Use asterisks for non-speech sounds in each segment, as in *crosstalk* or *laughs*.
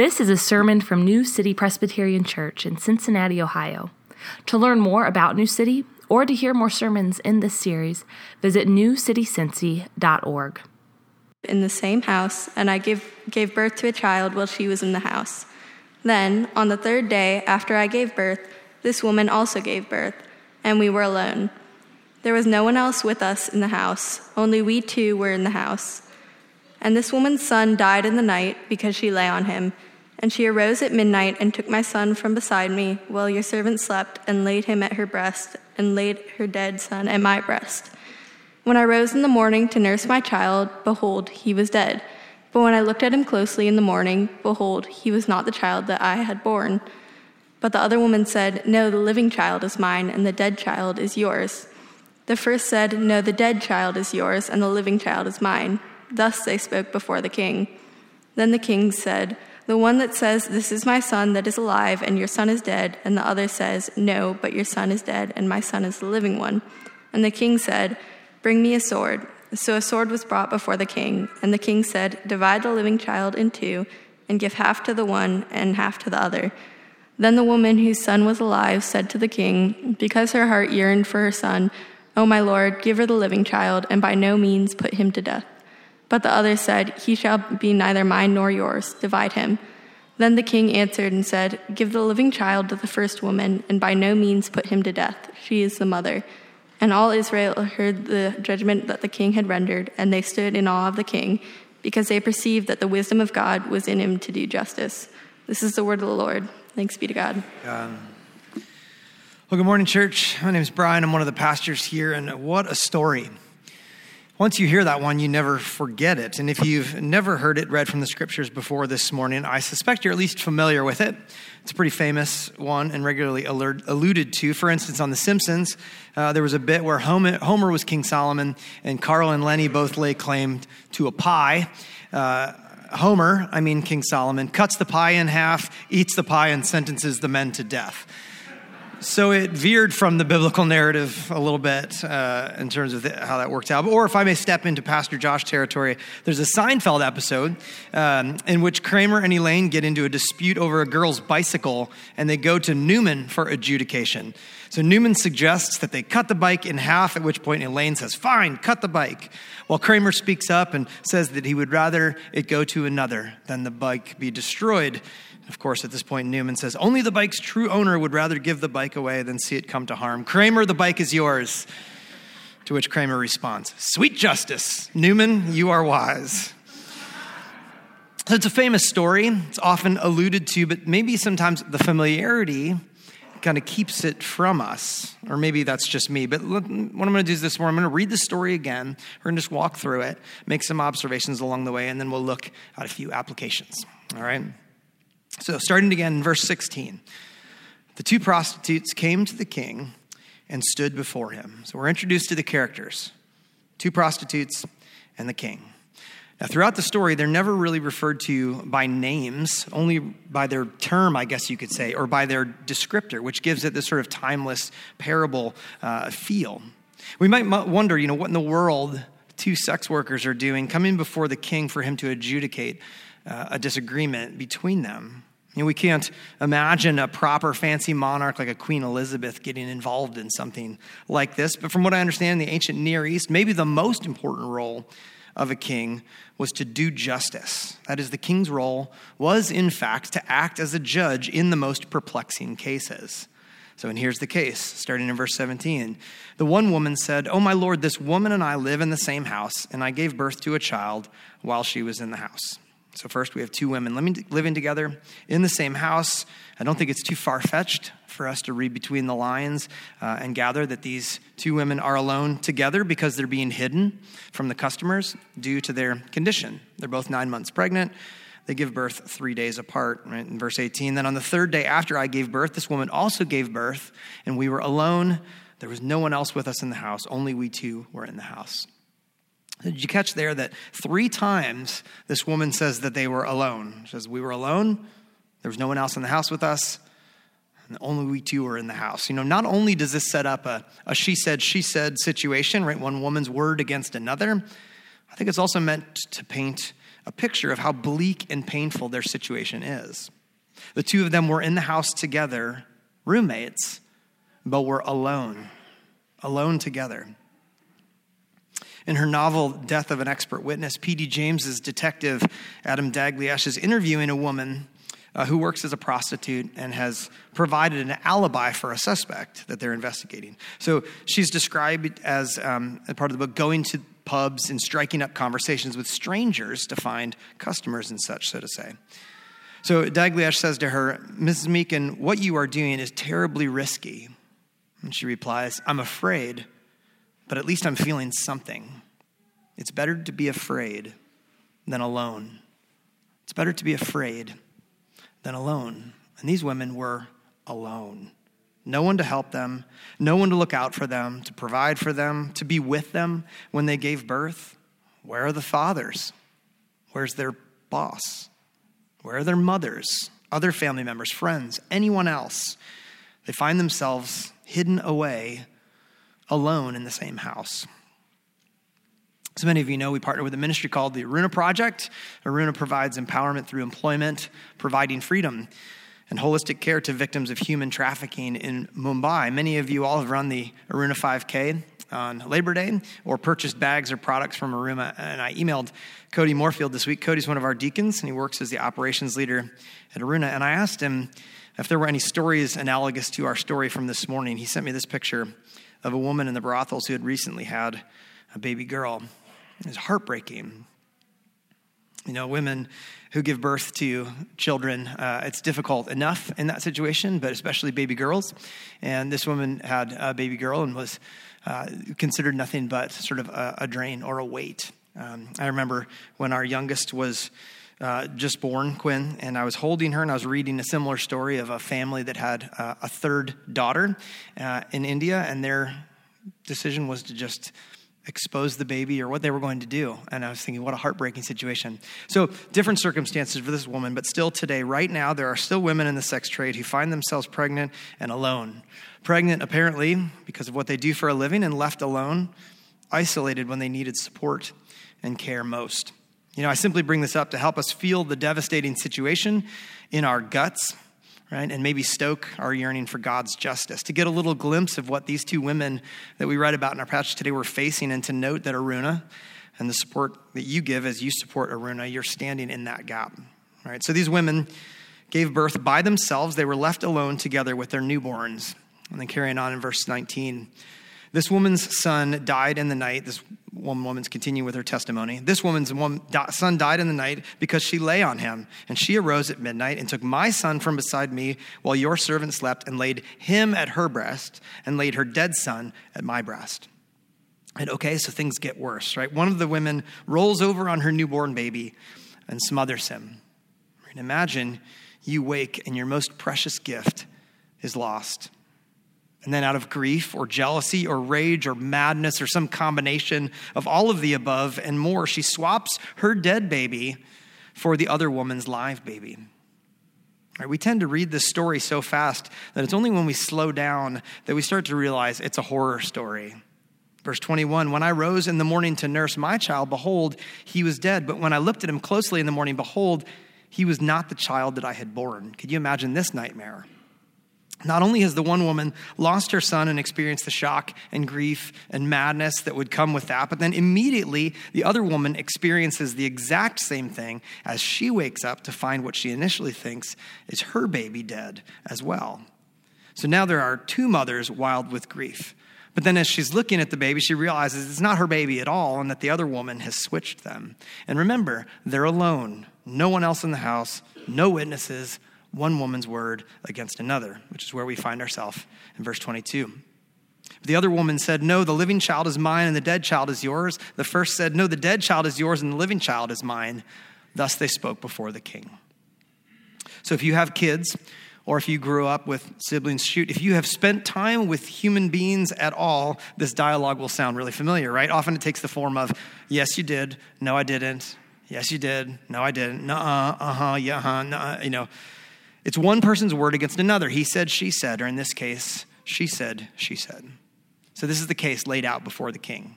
This is a sermon from New City Presbyterian Church in Cincinnati, Ohio. To learn more about New City or to hear more sermons in this series, visit newcitycincy.org. In the same house, and I gave, gave birth to a child while she was in the house. Then, on the third day after I gave birth, this woman also gave birth, and we were alone. There was no one else with us in the house, only we two were in the house. And this woman's son died in the night because she lay on him. And she arose at midnight and took my son from beside me while your servant slept and laid him at her breast and laid her dead son at my breast. When I rose in the morning to nurse my child, behold, he was dead. But when I looked at him closely in the morning, behold, he was not the child that I had borne. But the other woman said, No, the living child is mine, and the dead child is yours. The first said, No, the dead child is yours, and the living child is mine. Thus they spoke before the king. Then the king said, The one that says, This is my son that is alive, and your son is dead, and the other says, No, but your son is dead, and my son is the living one. And the king said, Bring me a sword. So a sword was brought before the king, and the king said, Divide the living child in two, and give half to the one and half to the other. Then the woman whose son was alive said to the king, Because her heart yearned for her son, O my lord, give her the living child, and by no means put him to death. But the other said, He shall be neither mine nor yours, divide him. Then the king answered and said, Give the living child to the first woman, and by no means put him to death. She is the mother. And all Israel heard the judgment that the king had rendered, and they stood in awe of the king, because they perceived that the wisdom of God was in him to do justice. This is the word of the Lord. Thanks be to God. Um, well, good morning, church. My name is Brian. I'm one of the pastors here, and what a story once you hear that one, you never forget it. And if you've never heard it read from the scriptures before this morning, I suspect you're at least familiar with it. It's a pretty famous one and regularly alluded to. For instance, on The Simpsons, uh, there was a bit where Homer was King Solomon and Carl and Lenny both lay claim to a pie. Uh, Homer, I mean King Solomon, cuts the pie in half, eats the pie, and sentences the men to death. So it veered from the biblical narrative a little bit uh, in terms of the, how that worked out. Or if I may step into Pastor Josh territory, there's a Seinfeld episode um, in which Kramer and Elaine get into a dispute over a girl's bicycle and they go to Newman for adjudication. So Newman suggests that they cut the bike in half, at which point Elaine says, Fine, cut the bike. While Kramer speaks up and says that he would rather it go to another than the bike be destroyed. Of course, at this point, Newman says, Only the bike's true owner would rather give the bike away than see it come to harm. Kramer, the bike is yours. To which Kramer responds, Sweet justice. Newman, you are wise. So it's a famous story. It's often alluded to, but maybe sometimes the familiarity kind of keeps it from us. Or maybe that's just me. But look, what I'm going to do is this morning, I'm going to read the story again. We're going to just walk through it, make some observations along the way, and then we'll look at a few applications. All right? So, starting again in verse 16, the two prostitutes came to the king and stood before him. So, we're introduced to the characters two prostitutes and the king. Now, throughout the story, they're never really referred to by names, only by their term, I guess you could say, or by their descriptor, which gives it this sort of timeless parable uh, feel. We might wonder, you know, what in the world two sex workers are doing coming before the king for him to adjudicate uh, a disagreement between them. You know, we can't imagine a proper fancy monarch like a Queen Elizabeth getting involved in something like this. But from what I understand in the ancient Near East, maybe the most important role of a king was to do justice. That is, the king's role was, in fact, to act as a judge in the most perplexing cases. So, and here's the case, starting in verse 17. The one woman said, Oh, my Lord, this woman and I live in the same house, and I gave birth to a child while she was in the house. So, first, we have two women living together in the same house. I don't think it's too far fetched for us to read between the lines uh, and gather that these two women are alone together because they're being hidden from the customers due to their condition. They're both nine months pregnant. They give birth three days apart, right? In verse 18, then on the third day after I gave birth, this woman also gave birth, and we were alone. There was no one else with us in the house, only we two were in the house. Did you catch there that three times this woman says that they were alone? She says, We were alone, there was no one else in the house with us, and only we two were in the house. You know, not only does this set up a, a she said, she said situation, right? One woman's word against another, I think it's also meant to paint a picture of how bleak and painful their situation is. The two of them were in the house together, roommates, but were alone, alone together. In her novel, Death of an Expert Witness, P.D. James's detective, Adam Dalgliesh, is interviewing a woman uh, who works as a prostitute and has provided an alibi for a suspect that they're investigating. So she's described as, um, part of the book, going to pubs and striking up conversations with strangers to find customers and such, so to say. So Dalgliesh says to her, Mrs. Meakin, what you are doing is terribly risky. And she replies, I'm afraid, but at least I'm feeling something. It's better to be afraid than alone. It's better to be afraid than alone. And these women were alone. No one to help them, no one to look out for them, to provide for them, to be with them when they gave birth. Where are the fathers? Where's their boss? Where are their mothers, other family members, friends, anyone else? They find themselves hidden away, alone in the same house. As many of you know, we partner with a ministry called the Aruna Project. Aruna provides empowerment through employment, providing freedom and holistic care to victims of human trafficking in Mumbai. Many of you all have run the Aruna 5K on Labor Day or purchased bags or products from Aruna. And I emailed Cody Moorfield this week. Cody's one of our deacons, and he works as the operations leader at Aruna. And I asked him if there were any stories analogous to our story from this morning. He sent me this picture of a woman in the brothels who had recently had a baby girl is heartbreaking. You know, women who give birth to children, uh, it's difficult enough in that situation, but especially baby girls. And this woman had a baby girl and was uh, considered nothing but sort of a, a drain or a weight. Um, I remember when our youngest was uh, just born, Quinn, and I was holding her and I was reading a similar story of a family that had uh, a third daughter uh, in India, and their decision was to just expose the baby or what they were going to do. And I was thinking, what a heartbreaking situation. So, different circumstances for this woman, but still today, right now, there are still women in the sex trade who find themselves pregnant and alone. Pregnant, apparently, because of what they do for a living, and left alone, isolated when they needed support and care most. You know, I simply bring this up to help us feel the devastating situation in our guts right? And maybe stoke our yearning for God's justice, to get a little glimpse of what these two women that we read about in our passage today were facing, and to note that Aruna and the support that you give as you support Aruna, you're standing in that gap, right? So these women gave birth by themselves. They were left alone together with their newborns. And then carrying on in verse 19. This woman's son died in the night. This one woman's continuing with her testimony. This woman's son died in the night because she lay on him. And she arose at midnight and took my son from beside me while your servant slept and laid him at her breast and laid her dead son at my breast. And okay, so things get worse, right? One of the women rolls over on her newborn baby and smothers him. And imagine you wake and your most precious gift is lost. And then, out of grief or jealousy or rage or madness or some combination of all of the above and more, she swaps her dead baby for the other woman's live baby. Right, we tend to read this story so fast that it's only when we slow down that we start to realize it's a horror story. Verse 21 When I rose in the morning to nurse my child, behold, he was dead. But when I looked at him closely in the morning, behold, he was not the child that I had borne. Could you imagine this nightmare? Not only has the one woman lost her son and experienced the shock and grief and madness that would come with that, but then immediately the other woman experiences the exact same thing as she wakes up to find what she initially thinks is her baby dead as well. So now there are two mothers wild with grief. But then as she's looking at the baby, she realizes it's not her baby at all and that the other woman has switched them. And remember, they're alone. No one else in the house, no witnesses, one woman's word against another, which is where we find ourselves in verse 22. The other woman said, No, the living child is mine and the dead child is yours. The first said, No, the dead child is yours and the living child is mine. Thus they spoke before the king. So if you have kids, or if you grew up with siblings, shoot, if you have spent time with human beings at all, this dialogue will sound really familiar, right? Often it takes the form of, Yes, you did. No, I didn't. Yes, you did. No, I didn't. Nuh uh, uh huh, yeah, uh-huh, huh, you know. It's one person's word against another. He said, she said, or in this case, she said, she said. So this is the case laid out before the king.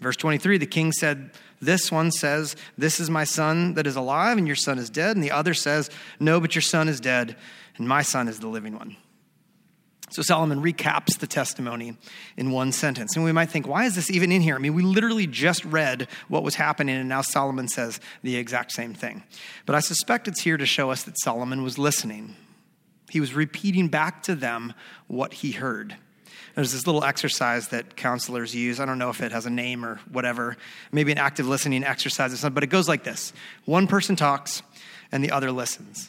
Verse 23 the king said, This one says, This is my son that is alive, and your son is dead. And the other says, No, but your son is dead, and my son is the living one. So Solomon recaps the testimony in one sentence. And we might think, why is this even in here? I mean, we literally just read what was happening, and now Solomon says the exact same thing. But I suspect it's here to show us that Solomon was listening. He was repeating back to them what he heard. There's this little exercise that counselors use. I don't know if it has a name or whatever, maybe an active listening exercise or something, but it goes like this one person talks and the other listens.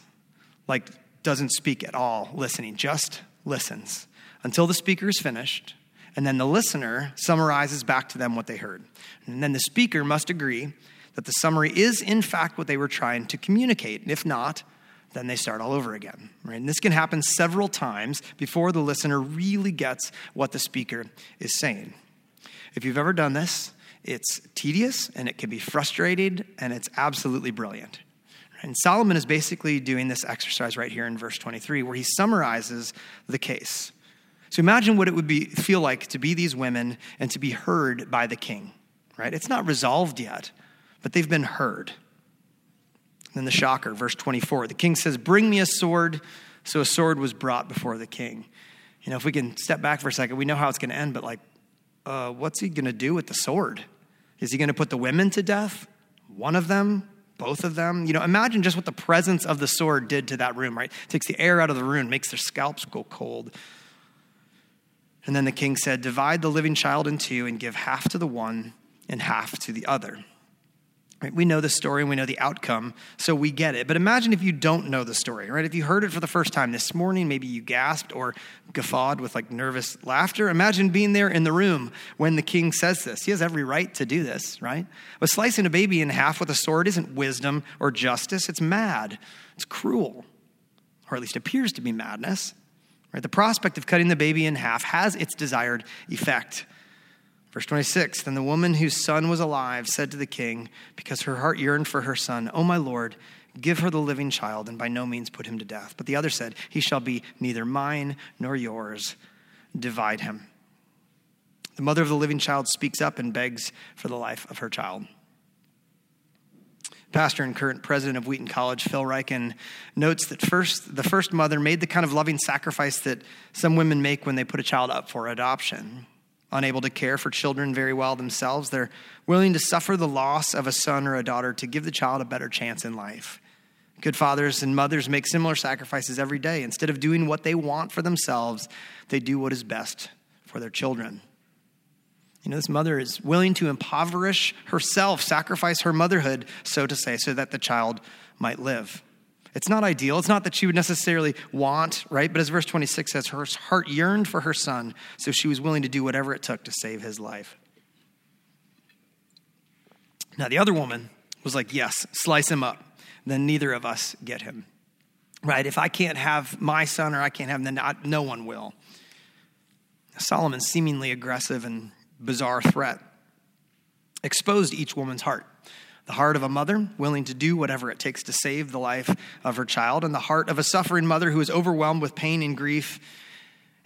Like, doesn't speak at all, listening, just listens until the speaker is finished, and then the listener summarizes back to them what they heard. And then the speaker must agree that the summary is, in fact, what they were trying to communicate. And if not, then they start all over again. Right? And this can happen several times before the listener really gets what the speaker is saying. If you've ever done this, it's tedious and it can be frustrated and it's absolutely brilliant. And Solomon is basically doing this exercise right here in verse 23 where he summarizes the case. So imagine what it would be, feel like to be these women and to be heard by the king, right? It's not resolved yet, but they've been heard. And then the shocker, verse 24. The king says, Bring me a sword. So a sword was brought before the king. You know, if we can step back for a second, we know how it's going to end, but like, uh, what's he going to do with the sword? Is he going to put the women to death? One of them? Both of them. You know, imagine just what the presence of the sword did to that room, right? takes the air out of the room, makes their scalps go cold. And then the king said, Divide the living child in two and give half to the one and half to the other. Right? We know the story and we know the outcome, so we get it. But imagine if you don't know the story, right? If you heard it for the first time this morning, maybe you gasped or guffawed with like nervous laughter. Imagine being there in the room when the king says this. He has every right to do this, right? But slicing a baby in half with a sword isn't wisdom or justice, it's mad, it's cruel, or at least appears to be madness. Right? The prospect of cutting the baby in half has its desired effect. Verse 26 Then the woman whose son was alive said to the king, because her heart yearned for her son, O my lord, give her the living child, and by no means put him to death. But the other said, He shall be neither mine nor yours. Divide him. The mother of the living child speaks up and begs for the life of her child. Pastor and current president of Wheaton College, Phil Ryken, notes that first, the first mother made the kind of loving sacrifice that some women make when they put a child up for adoption unable to care for children very well themselves. They're willing to suffer the loss of a son or a daughter to give the child a better chance in life. Good fathers and mothers make similar sacrifices every day. Instead of doing what they want for themselves, they do what is best for their children. You know, this mother is willing to impoverish herself, sacrifice her motherhood, so to say, so that the child might live. It's not ideal. It's not that she would necessarily want, right? But as verse 26 says, her heart yearned for her son, so she was willing to do whatever it took to save his life. Now, the other woman was like, Yes, slice him up. Then neither of us get him. Right? If I can't have my son or I can't have him, then no one will. Solomon's seemingly aggressive and bizarre threat exposed each woman's heart the heart of a mother willing to do whatever it takes to save the life of her child, and the heart of a suffering mother who is overwhelmed with pain and grief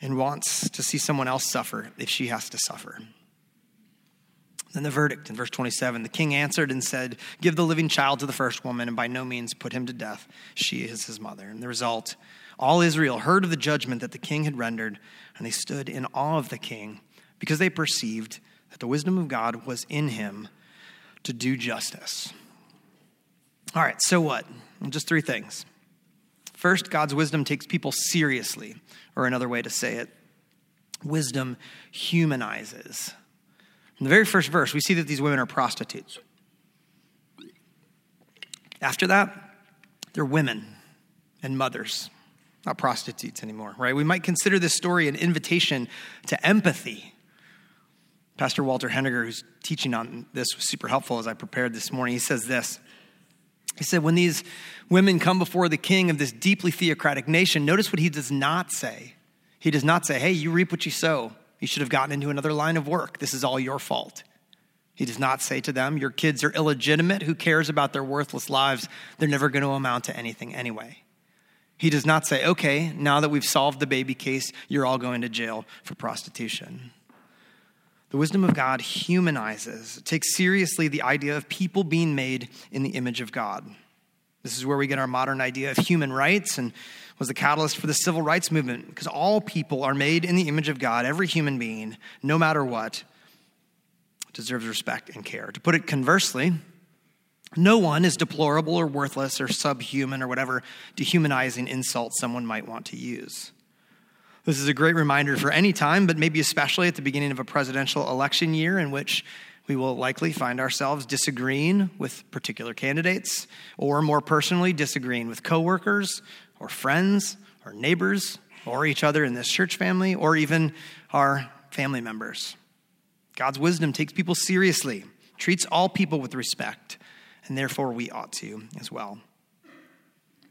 and wants to see someone else suffer if she has to suffer. Then the verdict in verse 27 the king answered and said, Give the living child to the first woman, and by no means put him to death. She is his mother. And the result all Israel heard of the judgment that the king had rendered, and they stood in awe of the king because they perceived that the wisdom of God was in him to do justice. All right, so what? Just three things. First, God's wisdom takes people seriously, or another way to say it, wisdom humanizes. In the very first verse, we see that these women are prostitutes. After that, they're women and mothers, not prostitutes anymore, right? We might consider this story an invitation to empathy Pastor Walter Henegar, who's teaching on this, was super helpful as I prepared this morning. He says this. He said, When these women come before the king of this deeply theocratic nation, notice what he does not say. He does not say, Hey, you reap what you sow. You should have gotten into another line of work. This is all your fault. He does not say to them, Your kids are illegitimate. Who cares about their worthless lives? They're never going to amount to anything anyway. He does not say, Okay, now that we've solved the baby case, you're all going to jail for prostitution. The wisdom of God humanizes, takes seriously the idea of people being made in the image of God. This is where we get our modern idea of human rights and was the catalyst for the civil rights movement because all people are made in the image of God. Every human being, no matter what, deserves respect and care. To put it conversely, no one is deplorable or worthless or subhuman or whatever dehumanizing insult someone might want to use. This is a great reminder for any time, but maybe especially at the beginning of a presidential election year in which we will likely find ourselves disagreeing with particular candidates, or more personally, disagreeing with coworkers, or friends, or neighbors, or each other in this church family, or even our family members. God's wisdom takes people seriously, treats all people with respect, and therefore we ought to as well.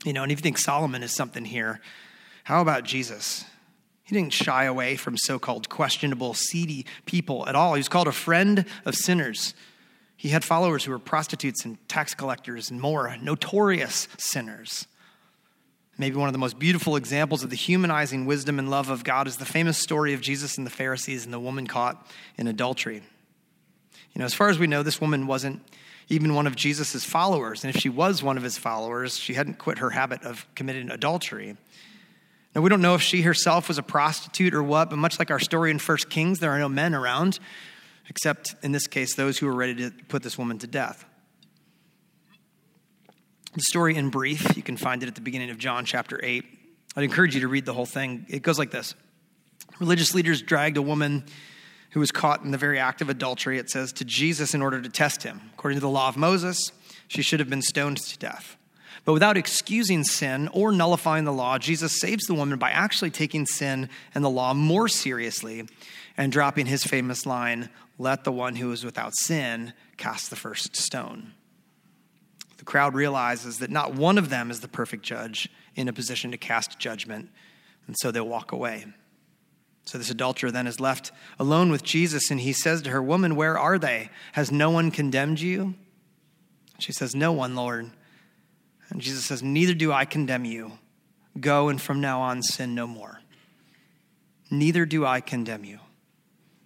You know, and if you think Solomon is something here, how about Jesus? He didn't shy away from so called questionable, seedy people at all. He was called a friend of sinners. He had followers who were prostitutes and tax collectors and more, notorious sinners. Maybe one of the most beautiful examples of the humanizing wisdom and love of God is the famous story of Jesus and the Pharisees and the woman caught in adultery. You know, as far as we know, this woman wasn't even one of Jesus' followers. And if she was one of his followers, she hadn't quit her habit of committing adultery. Now, we don't know if she herself was a prostitute or what, but much like our story in 1 Kings, there are no men around, except in this case, those who were ready to put this woman to death. The story in brief, you can find it at the beginning of John chapter 8. I'd encourage you to read the whole thing. It goes like this Religious leaders dragged a woman who was caught in the very act of adultery, it says, to Jesus in order to test him. According to the law of Moses, she should have been stoned to death. But without excusing sin or nullifying the law, Jesus saves the woman by actually taking sin and the law more seriously and dropping his famous line, Let the one who is without sin cast the first stone. The crowd realizes that not one of them is the perfect judge in a position to cast judgment, and so they walk away. So this adulterer then is left alone with Jesus, and he says to her, Woman, where are they? Has no one condemned you? She says, No one, Lord. And Jesus says, Neither do I condemn you. Go and from now on sin no more. Neither do I condemn you.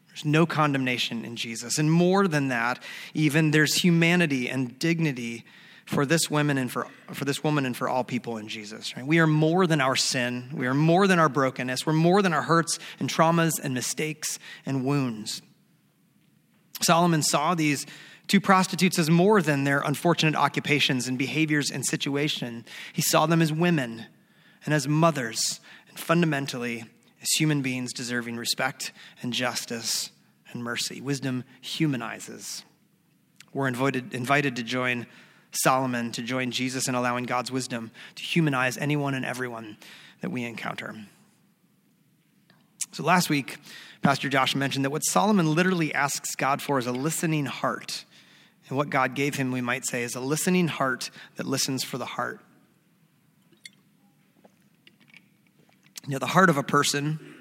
There's no condemnation in Jesus. And more than that, even there's humanity and dignity for this woman and for, for this woman and for all people in Jesus. Right? We are more than our sin. We are more than our brokenness. We're more than our hurts and traumas and mistakes and wounds. Solomon saw these two prostitutes as more than their unfortunate occupations and behaviors and situation. He saw them as women and as mothers, and fundamentally as human beings deserving respect and justice and mercy. Wisdom humanizes. We're invited, invited to join Solomon, to join Jesus in allowing God's wisdom to humanize anyone and everyone that we encounter. So last week, Pastor Josh mentioned that what Solomon literally asks God for is a listening heart. And what God gave him, we might say, is a listening heart that listens for the heart. You know, the heart of a person,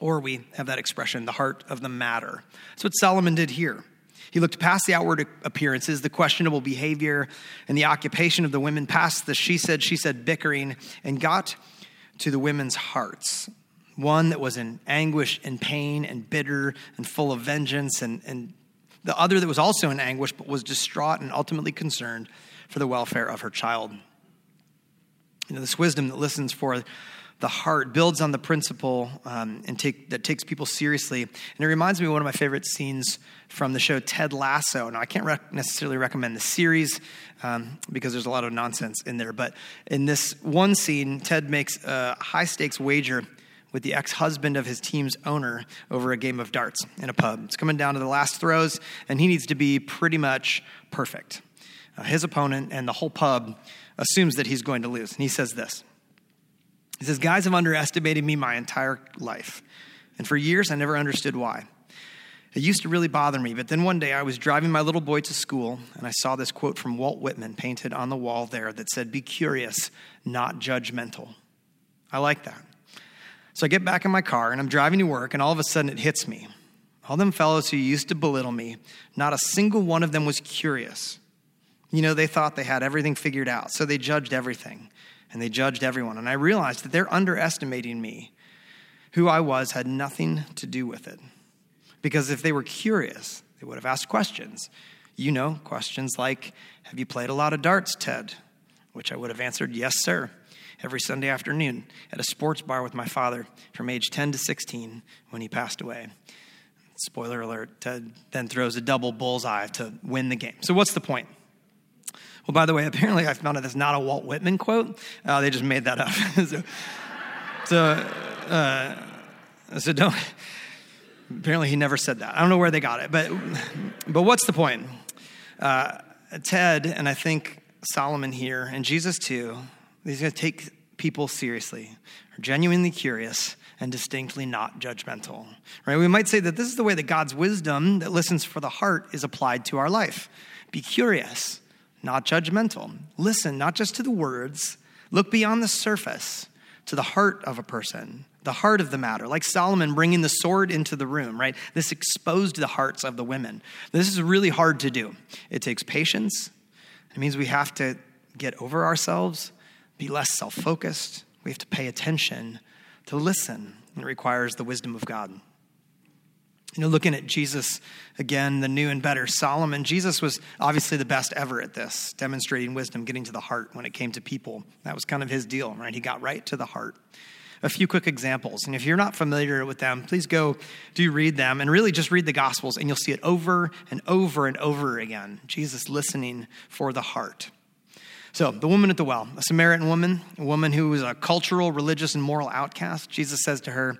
or we have that expression, the heart of the matter. That's what Solomon did here. He looked past the outward appearances, the questionable behavior, and the occupation of the women, past the she said, she said bickering, and got to the women's hearts. One that was in anguish and pain and bitter and full of vengeance and, and the other that was also in anguish but was distraught and ultimately concerned for the welfare of her child. You know, this wisdom that listens for the heart builds on the principle um, and take, that takes people seriously. And it reminds me of one of my favorite scenes from the show Ted Lasso. Now, I can't rec- necessarily recommend the series um, because there's a lot of nonsense in there, but in this one scene, Ted makes a high stakes wager with the ex husband of his team's owner over a game of darts in a pub. It's coming down to the last throws, and he needs to be pretty much perfect. Uh, his opponent and the whole pub assumes that he's going to lose. And he says this He says, Guys have underestimated me my entire life. And for years, I never understood why. It used to really bother me, but then one day I was driving my little boy to school and I saw this quote from Walt Whitman painted on the wall there that said, Be curious, not judgmental. I like that. So I get back in my car and I'm driving to work, and all of a sudden it hits me. All them fellows who used to belittle me, not a single one of them was curious. You know, they thought they had everything figured out, so they judged everything and they judged everyone. And I realized that they're underestimating me. Who I was had nothing to do with it. Because if they were curious, they would have asked questions. You know, questions like Have you played a lot of darts, Ted? Which I would have answered, Yes, sir, every Sunday afternoon at a sports bar with my father from age 10 to 16 when he passed away. Spoiler alert, Ted then throws a double bullseye to win the game. So, what's the point? Well, by the way, *laughs* apparently I found out that's not a Walt Whitman quote. Uh, they just made that up. *laughs* so, so, uh, so don't. Apparently, he never said that. I don't know where they got it, but but what's the point? Uh, Ted and I think Solomon here and Jesus too. He's going to take people seriously, are genuinely curious, and distinctly not judgmental. Right? We might say that this is the way that God's wisdom that listens for the heart is applied to our life. Be curious, not judgmental. Listen not just to the words, look beyond the surface to the heart of a person, the heart of the matter. Like Solomon bringing the sword into the room, right? This exposed the hearts of the women. This is really hard to do. It takes patience. It means we have to get over ourselves, be less self focused. We have to pay attention to listen. It requires the wisdom of God. You know, looking at Jesus again, the new and better Solomon, Jesus was obviously the best ever at this, demonstrating wisdom, getting to the heart when it came to people. That was kind of his deal, right? He got right to the heart. A few quick examples. And if you're not familiar with them, please go do read them and really just read the Gospels, and you'll see it over and over and over again. Jesus listening for the heart. So, the woman at the well, a Samaritan woman, a woman who was a cultural, religious, and moral outcast, Jesus says to her,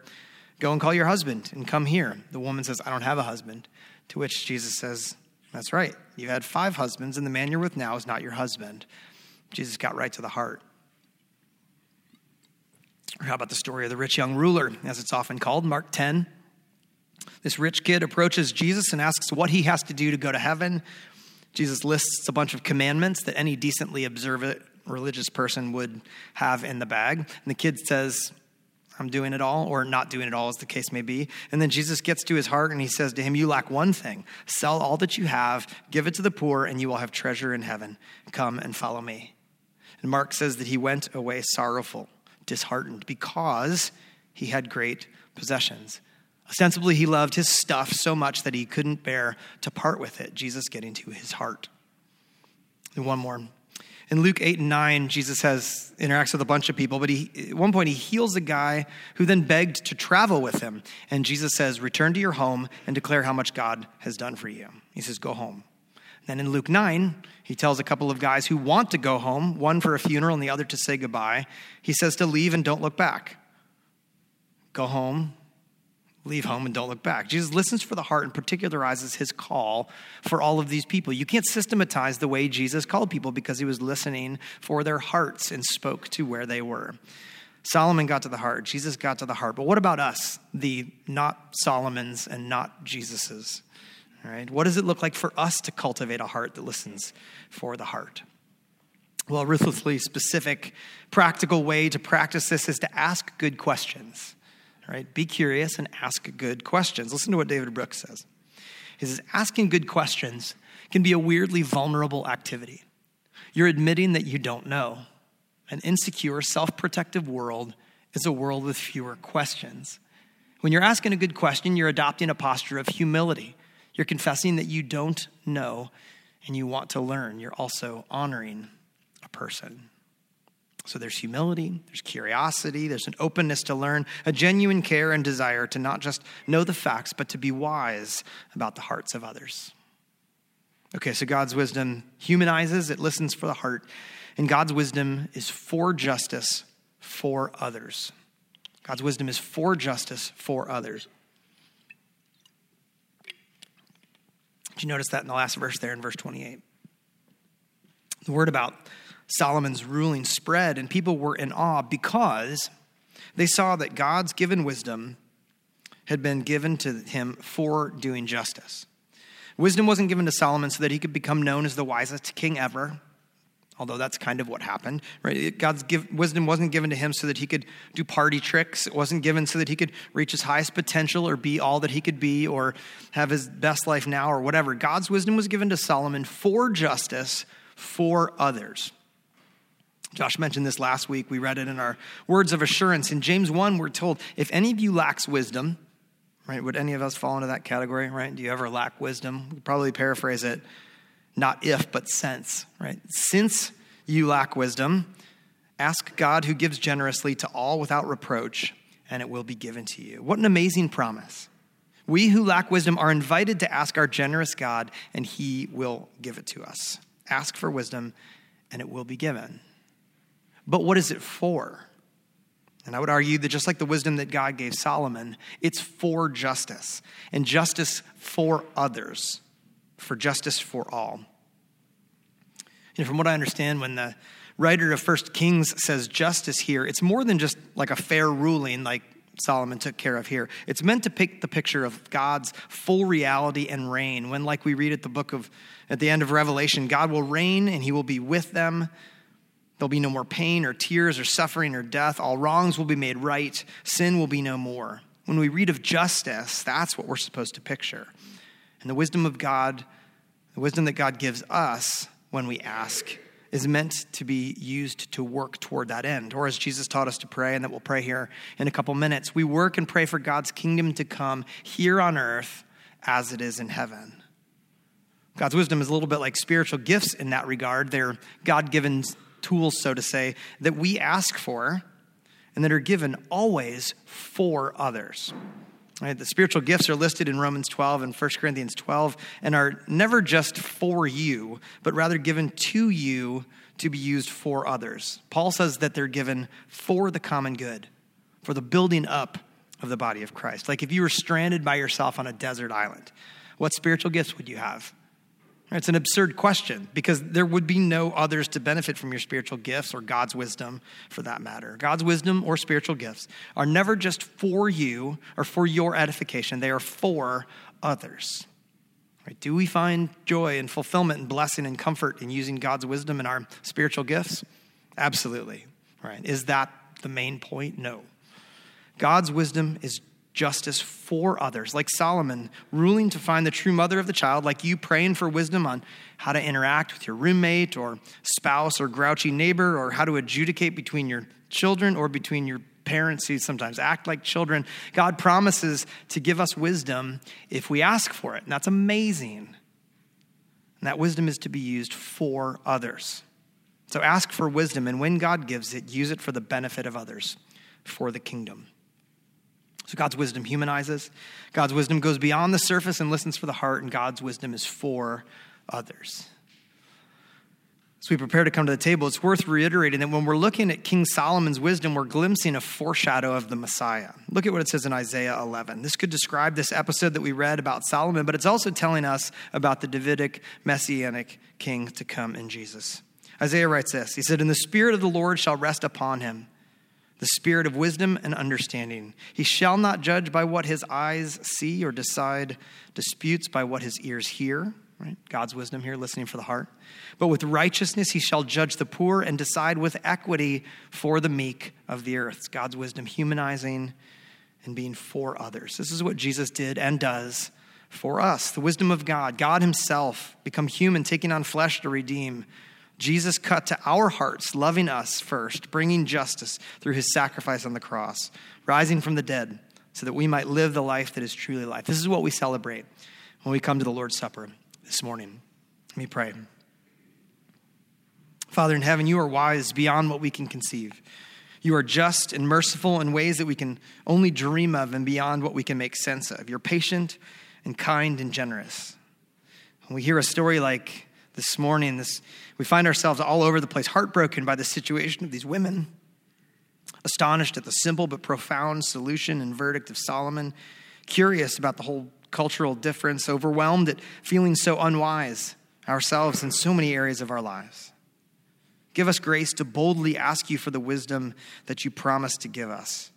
Go and call your husband and come here. The woman says, I don't have a husband. To which Jesus says, That's right. You've had five husbands, and the man you're with now is not your husband. Jesus got right to the heart. Or how about the story of the rich young ruler, as it's often called, Mark 10? This rich kid approaches Jesus and asks what he has to do to go to heaven. Jesus lists a bunch of commandments that any decently observant religious person would have in the bag. And the kid says, I'm doing it all, or not doing it all, as the case may be. And then Jesus gets to his heart and he says to him, You lack one thing. Sell all that you have, give it to the poor, and you will have treasure in heaven. Come and follow me. And Mark says that he went away sorrowful, disheartened, because he had great possessions. Ostensibly, he loved his stuff so much that he couldn't bear to part with it. Jesus getting to his heart. And one more. In Luke 8 and 9, Jesus has interacts with a bunch of people, but he, at one point he heals a guy who then begged to travel with him. And Jesus says, Return to your home and declare how much God has done for you. He says, Go home. Then in Luke 9, he tells a couple of guys who want to go home, one for a funeral and the other to say goodbye. He says to leave and don't look back. Go home, leave home and don't look back. Jesus listens for the heart and particularizes his call for all of these people. You can't systematize the way Jesus called people because he was listening for their hearts and spoke to where they were. Solomon got to the heart, Jesus got to the heart. But what about us, the not Solomon's and not Jesus's? All right? What does it look like for us to cultivate a heart that listens for the heart? Well, a ruthlessly specific, practical way to practice this is to ask good questions. Right? Be curious and ask good questions. Listen to what David Brooks says. He says, asking good questions can be a weirdly vulnerable activity. You're admitting that you don't know. An insecure, self protective world is a world with fewer questions. When you're asking a good question, you're adopting a posture of humility. You're confessing that you don't know and you want to learn. You're also honoring a person. So there's humility, there's curiosity, there's an openness to learn, a genuine care and desire to not just know the facts, but to be wise about the hearts of others. Okay, so God's wisdom humanizes, it listens for the heart, and God's wisdom is for justice for others. God's wisdom is for justice for others. Did you notice that in the last verse there in verse 28? The word about Solomon's ruling spread, and people were in awe because they saw that God's given wisdom had been given to him for doing justice. Wisdom wasn't given to Solomon so that he could become known as the wisest king ever, although that's kind of what happened. Right? God's give, wisdom wasn't given to him so that he could do party tricks. It wasn't given so that he could reach his highest potential or be all that he could be or have his best life now or whatever. God's wisdom was given to Solomon for justice for others. Josh mentioned this last week. We read it in our words of assurance. In James 1, we're told, if any of you lacks wisdom, right? Would any of us fall into that category, right? Do you ever lack wisdom? We probably paraphrase it not if, but since, right? Since you lack wisdom, ask God who gives generously to all without reproach, and it will be given to you. What an amazing promise. We who lack wisdom are invited to ask our generous God, and he will give it to us. Ask for wisdom, and it will be given. But what is it for? And I would argue that just like the wisdom that God gave Solomon, it's for justice and justice for others, for justice for all. Know, from what I understand, when the writer of First Kings says justice here, it's more than just like a fair ruling, like Solomon took care of here. It's meant to pick the picture of God's full reality and reign. When, like we read at the book of, at the end of Revelation, God will reign and he will be with them. There'll be no more pain or tears or suffering or death. All wrongs will be made right. Sin will be no more. When we read of justice, that's what we're supposed to picture. And the wisdom of God, the wisdom that God gives us when we ask, is meant to be used to work toward that end. Or as Jesus taught us to pray, and that we'll pray here in a couple minutes, we work and pray for God's kingdom to come here on earth as it is in heaven. God's wisdom is a little bit like spiritual gifts in that regard. They're God given tools, so to say, that we ask for and that are given always for others. Right? The spiritual gifts are listed in Romans 12 and 1 Corinthians 12 and are never just for you, but rather given to you to be used for others. Paul says that they're given for the common good, for the building up of the body of Christ. Like if you were stranded by yourself on a desert island, what spiritual gifts would you have? It's an absurd question because there would be no others to benefit from your spiritual gifts or God's wisdom for that matter. God's wisdom or spiritual gifts are never just for you or for your edification, they are for others. Right? Do we find joy and fulfillment and blessing and comfort in using God's wisdom in our spiritual gifts? Absolutely. Right? Is that the main point? No. God's wisdom is justice for others, like Solomon, ruling to find the true mother of the child, like you praying for wisdom on how to interact with your roommate or spouse or grouchy neighbor, or how to adjudicate between your children or between your parents who sometimes act like children. God promises to give us wisdom if we ask for it, and that's amazing. And that wisdom is to be used for others. So ask for wisdom, and when God gives it, use it for the benefit of others, for the kingdom. So God's wisdom humanizes. God's wisdom goes beyond the surface and listens for the heart, and God's wisdom is for others. As we prepare to come to the table, it's worth reiterating that when we're looking at King Solomon's wisdom, we're glimpsing a foreshadow of the Messiah. Look at what it says in Isaiah 11. This could describe this episode that we read about Solomon, but it's also telling us about the Davidic messianic king to come in Jesus. Isaiah writes this He said, And the Spirit of the Lord shall rest upon him the spirit of wisdom and understanding. He shall not judge by what his eyes see or decide disputes by what his ears hear. Right? God's wisdom here, listening for the heart. But with righteousness he shall judge the poor and decide with equity for the meek of the earth. God's wisdom humanizing and being for others. This is what Jesus did and does for us. The wisdom of God, God himself become human, taking on flesh to redeem Jesus cut to our hearts, loving us first, bringing justice through his sacrifice on the cross, rising from the dead, so that we might live the life that is truly life. This is what we celebrate when we come to the Lord's Supper this morning. Let me pray. Father in heaven, you are wise beyond what we can conceive. You are just and merciful in ways that we can only dream of and beyond what we can make sense of. You're patient and kind and generous. When we hear a story like this morning, this, we find ourselves all over the place, heartbroken by the situation of these women, astonished at the simple but profound solution and verdict of Solomon, curious about the whole cultural difference, overwhelmed at feeling so unwise ourselves in so many areas of our lives. Give us grace to boldly ask you for the wisdom that you promise to give us.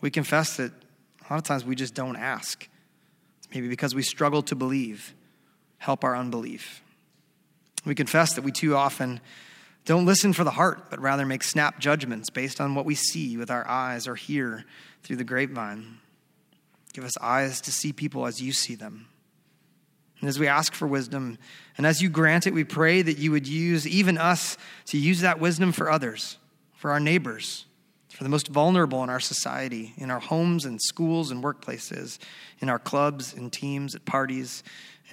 We confess that a lot of times we just don't ask, maybe because we struggle to believe. Help our unbelief. We confess that we too often don't listen for the heart, but rather make snap judgments based on what we see with our eyes or hear through the grapevine. Give us eyes to see people as you see them. And as we ask for wisdom, and as you grant it, we pray that you would use even us to use that wisdom for others, for our neighbors, for the most vulnerable in our society, in our homes and schools and workplaces, in our clubs and teams, at parties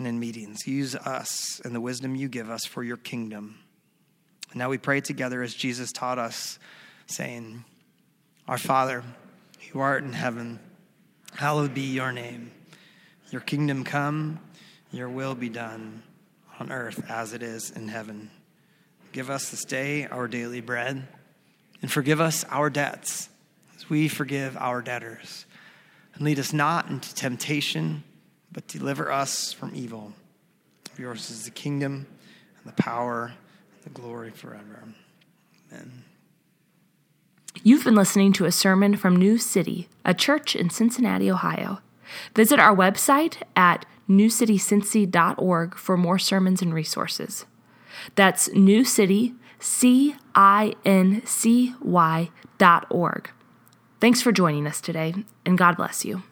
and in meetings. Use us and the wisdom you give us for your kingdom. And now we pray together as Jesus taught us, saying, Our Father, who art in heaven, hallowed be your name. Your kingdom come, your will be done on earth as it is in heaven. Give us this day our daily bread and forgive us our debts as we forgive our debtors. And lead us not into temptation, but deliver us from evil. Yours is the kingdom and the power and the glory forever. Amen. You've been listening to a sermon from New City, a church in Cincinnati, Ohio. Visit our website at newcitycincy.org for more sermons and resources. That's New City, C I N C Y dot org. Thanks for joining us today, and God bless you.